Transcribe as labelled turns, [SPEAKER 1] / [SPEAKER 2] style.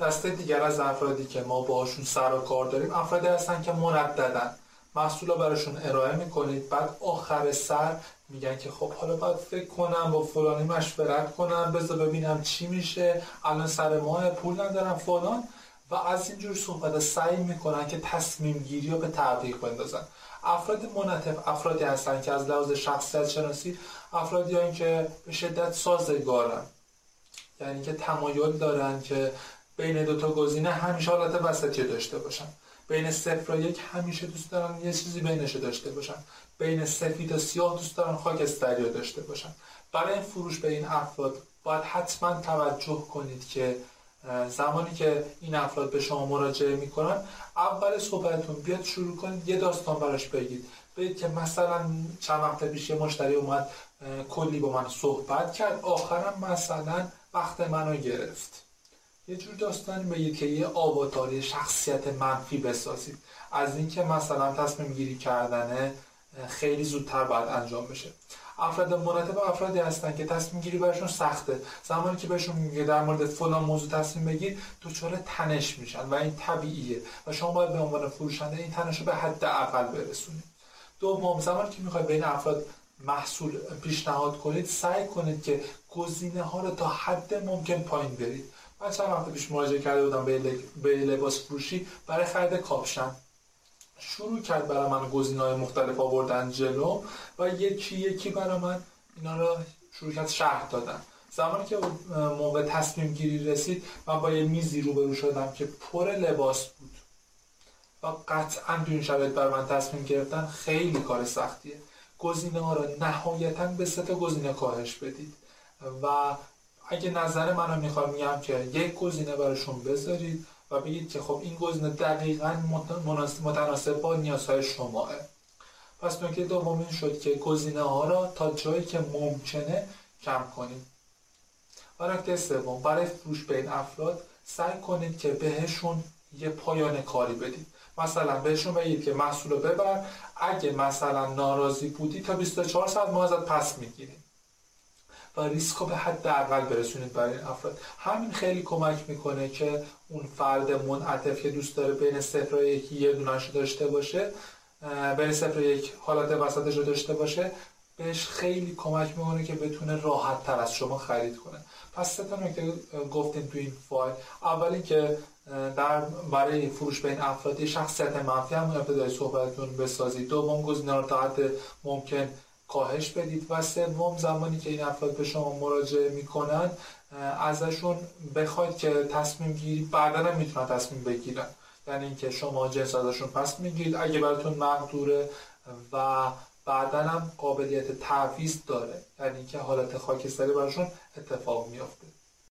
[SPEAKER 1] دسته دیگر از افرادی که ما باشون سر و کار داریم افرادی هستن که مرددن. محصول براشون ارائه می‌کنید بعد آخر سر میگن که خب حالا باید فکر کنم با فلانی مشورت کنم بذار ببینم چی میشه. الان سر ماه پول ندارم فلان. و از اینجور صحبت سعی می‌کنن که تصمیم گیری رو به تعویق بندازن. افراد منطف افرادی هستن که از لحاظ شخصیت شناسی افرادی که به شدت سازگارن. یعنی که تمایل دارن که بین دو تا گزینه همیشه حالت وسطی داشته باشن. بین صفر و یک همیشه دوست دارن یه چیزی بینش داشته باشن. بین سفید و سیاه دوست دارن خاکستری داشته باشن. برای این فروش به این افراد باید حتما توجه کنید که زمانی که این افراد به شما مراجعه می‌کنن اول صحبتتون بیاد شروع کنید یه داستان براش بگید. بگید که مثلا چند وقت پیش یه مشتری اومد کلی با من صحبت کرد آخرم مثلا وقت منو گرفت. یه جور داستانی بگید که یه آواتاری شخصیت منفی بسازید. از اینکه مثلا تصمیم گیری کردنه خیلی زودتر باید انجام بشه. افراد مرتب افرادی هستن که تصمیم گیری برشون سخته. زمانی که بهشون میگه در مورد فلان موضوع تصمیم بگیر دچار تنش میشن و این طبیعیه و شما باید به عنوان فروشنده این تنش رو به حد اول برسونید. دوم زمانی که می‌خواید بین افراد محصول پیشنهاد کنید سعی کنید که گزینه ها رو تا حد ممکن پایین برید. من چند وقت پیش مراجعه کرده بودم به لباس فروشی برای خرید کاپشن. شروع کرد برای من گزینه های مختلف آوردن جلو و یکی یکی برای من اینا رو شروع کرد شرح دادن. زمانی که موقع تصمیم گیری رسید من با یه میزی روبرو شدم که پر لباس بود. و قطعا تو این شرایط بر من تصمیم گرفتن خیلی کار سختیه. گزینه ها رو نهایتا به سه گزینه کاهش بدید. و اگه نظر منو می‌خوام میگم که یک گزینه براشون بذارید و بگید که خب این گزینه دقیقا متناسب با نیازهای شماه پس نکته دوم این شد که گزینه ها را تا جایی که ممکنه کم کنید. و نکته سوم برای فروش به این افراد سعی کنید که بهشون یه پایان کاری بدید. مثلا بهشون بگید که محصول رو ببر اگه مثلا ناراضی بودی تا 24 ساعت ما ازت پس می‌گیریم. و به حد اول برسونید برای این افراد. همین خیلی کمک می‌کنه که اون فرد منعطف که دوست داره بین صفر و یکی یه دونش داشته باشه بین صفر و یک حالت وسطش رو داشته باشه بهش خیلی کمک می‌کنه که بتونه راحت تر از شما خرید کنه. پس سه تا نکته گفتیم تو این فایل. اولی که در برای فروش به این افراد شخصیت منفی هم ابتدای صحبتتون بسازید. دوم گزینه رو تا حد ممکن کاهش بدید و سوم زمانی که این افراد به شما مراجعه می‌کنن ازشون بخواید که تصمیم گیری بعدا هم می‌تونن تصمیم بگیرن. یعنی اینکه شما جنس ازشون پس می‌گیرید. اگه براتون مقدوره و بعدا هم قابلیت تعویض داره یعنی که حالت خاکستری براشون اتفاق میافته.